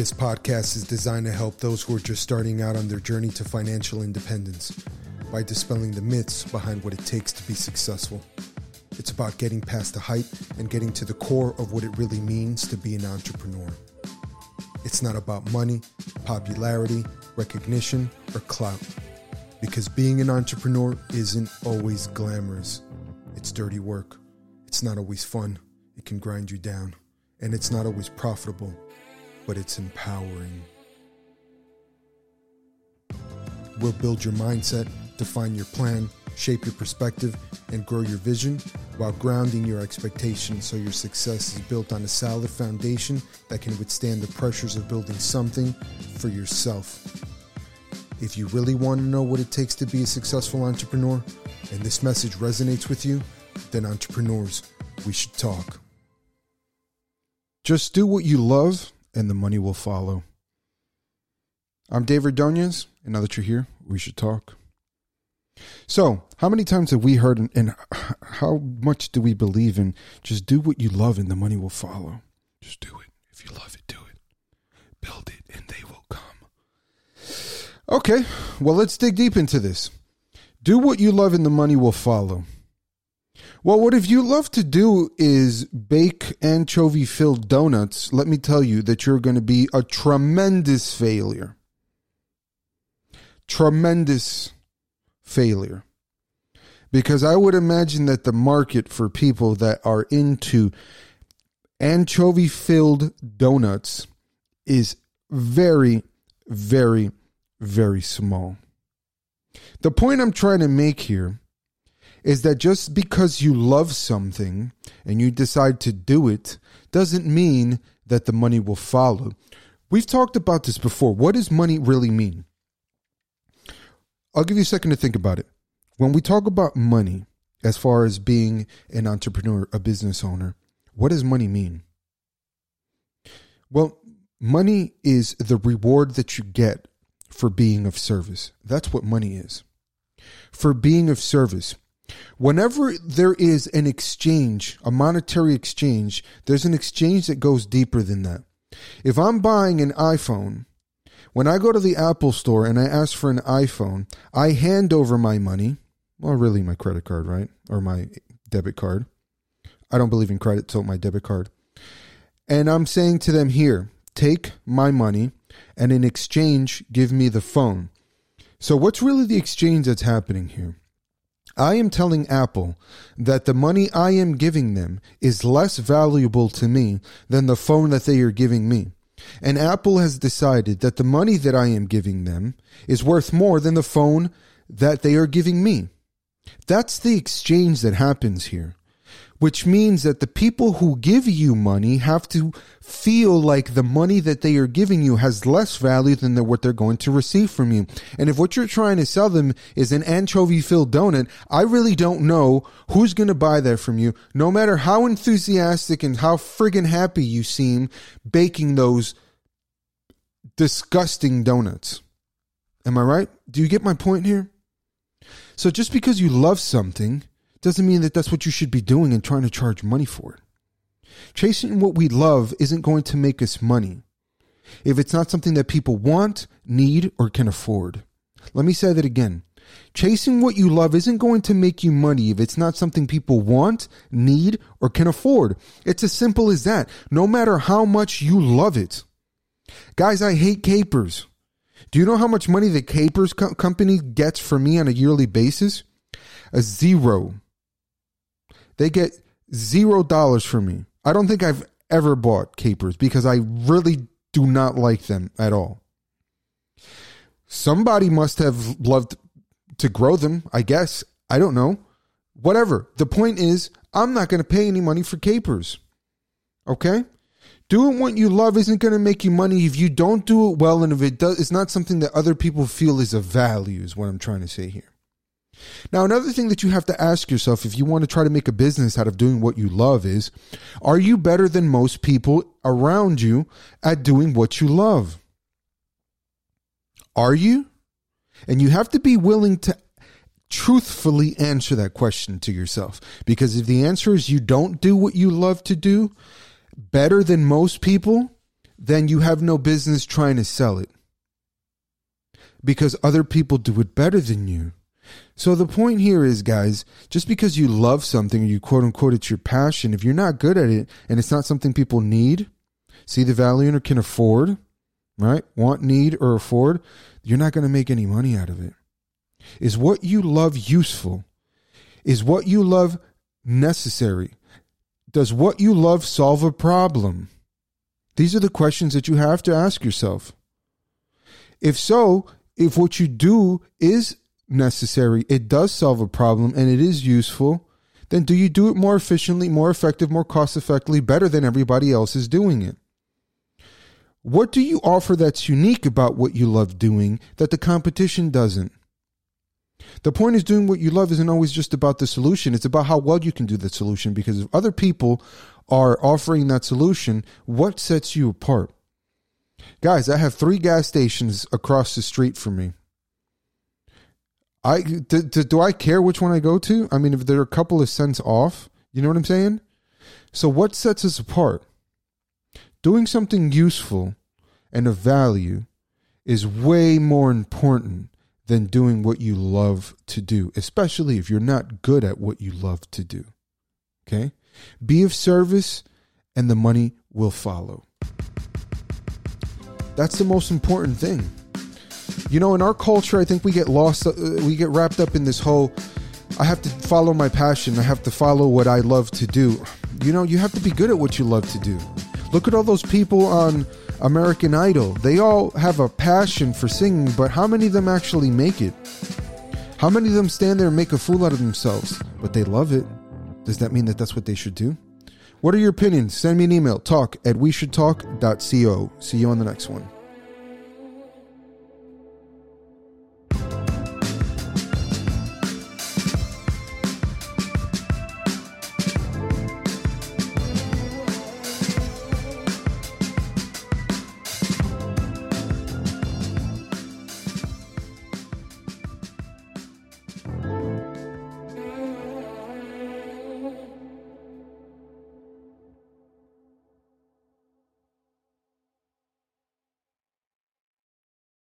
This podcast is designed to help those who are just starting out on their journey to financial independence by dispelling the myths behind what it takes to be successful. It's about getting past the hype and getting to the core of what it really means to be an entrepreneur. It's not about money, popularity, recognition, or clout. Because being an entrepreneur isn't always glamorous. It's dirty work. It's not always fun. It can grind you down. And it's not always profitable, but it's empowering. We'll build your mindset, define your plan, shape your perspective, and grow your vision while grounding your expectations so your success is built on a solid foundation that can withstand the pressures of building something for yourself. If you really want to know what it takes to be a successful entrepreneur and this message resonates with you, then entrepreneurs, we should talk. Just do what you love and the money will follow. I'm David Donez, and now that you're here, we should talk. So, how many times have we heard and, and how much do we believe in just do what you love and the money will follow? Just do it. If you love it, do it. Build it and they will come. Okay, well, let's dig deep into this. Do what you love and the money will follow. Well, what if you love to do is bake anchovy filled donuts? Let me tell you that you're going to be a tremendous failure. Tremendous failure. Because I would imagine that the market for people that are into anchovy filled donuts is very, very, very small. The point I'm trying to make here is that just because you love something and you decide to do it doesn't mean that the money will follow. We've talked about this before. What does money really mean? I'll give you a second to think about it. When we talk about money, as far as being an entrepreneur, a business owner, what does money mean? Well, money is the reward that you get for being of service. That's what money is. For being of service. Whenever there is an exchange, a monetary exchange, there's an exchange that goes deeper than that. If I'm buying an iPhone when I go to the Apple store and I ask for an iPhone, I hand over my money. Well, really, my credit card, right? Or my debit card. I don't believe in credit, so my debit card. And I'm saying to them here, take my money and in exchange, give me the phone. So, what's really the exchange that's happening here? I am telling Apple that the money I am giving them is less valuable to me than the phone that they are giving me. And Apple has decided that the money that I am giving them is worth more than the phone that they are giving me. That's the exchange that happens here which means that the people who give you money have to feel like the money that they are giving you has less value than the, what they're going to receive from you. And if what you're trying to sell them is an anchovy filled donut, I really don't know who's going to buy that from you, no matter how enthusiastic and how friggin' happy you seem baking those disgusting donuts. Am I right? Do you get my point here? So just because you love something doesn't mean that that's what you should be doing and trying to charge money for it. Chasing what we love isn't going to make us money if it's not something that people want, need, or can afford. Let me say that again. Chasing what you love isn't going to make you money if it's not something people want, need, or can afford. It's as simple as that, no matter how much you love it. Guys, I hate capers. Do you know how much money the Capers co- company gets from me on a yearly basis? A zero. They get zero dollars from me. I don't think I've ever bought capers because I really do not like them at all. Somebody must have loved to grow them, I guess. I don't know. Whatever. The point is, I'm not going to pay any money for capers. Okay? Doing what you love isn't going to make you money if you don't do it well and if it does it's not something that other people feel is of value is what I'm trying to say here. Now, another thing that you have to ask yourself if you want to try to make a business out of doing what you love is are you better than most people around you at doing what you love? Are you? And you have to be willing to truthfully answer that question to yourself. Because if the answer is you don't do what you love to do better than most people, then you have no business trying to sell it because other people do it better than you. So the point here is, guys, just because you love something you quote unquote it's your passion, if you're not good at it and it's not something people need, see the value in or can afford, right? Want, need, or afford, you're not going to make any money out of it. Is what you love useful? Is what you love necessary? Does what you love solve a problem? These are the questions that you have to ask yourself. If so, if what you do is necessary, it does solve a problem, and it is useful, then do you do it more efficiently, more effective, more cost effectively, better than everybody else is doing it? What do you offer that's unique about what you love doing that the competition doesn't? The point is, doing what you love isn't always just about the solution. It's about how well you can do the solution. Because if other people are offering that solution, what sets you apart? Guys, I have three gas stations across the street from me. I do, do I care which one I go to? I mean, if they're a couple of cents off, you know what I'm saying? So, what sets us apart? Doing something useful and of value is way more important than doing what you love to do, especially if you're not good at what you love to do. Okay? Be of service and the money will follow. That's the most important thing. You know, in our culture, I think we get lost, uh, we get wrapped up in this whole I have to follow my passion, I have to follow what I love to do. You know, you have to be good at what you love to do. Look at all those people on American Idol. They all have a passion for singing, but how many of them actually make it? How many of them stand there and make a fool out of themselves? But they love it. Does that mean that that's what they should do? What are your opinions? Send me an email, talk at we should talk.co. See you on the next one.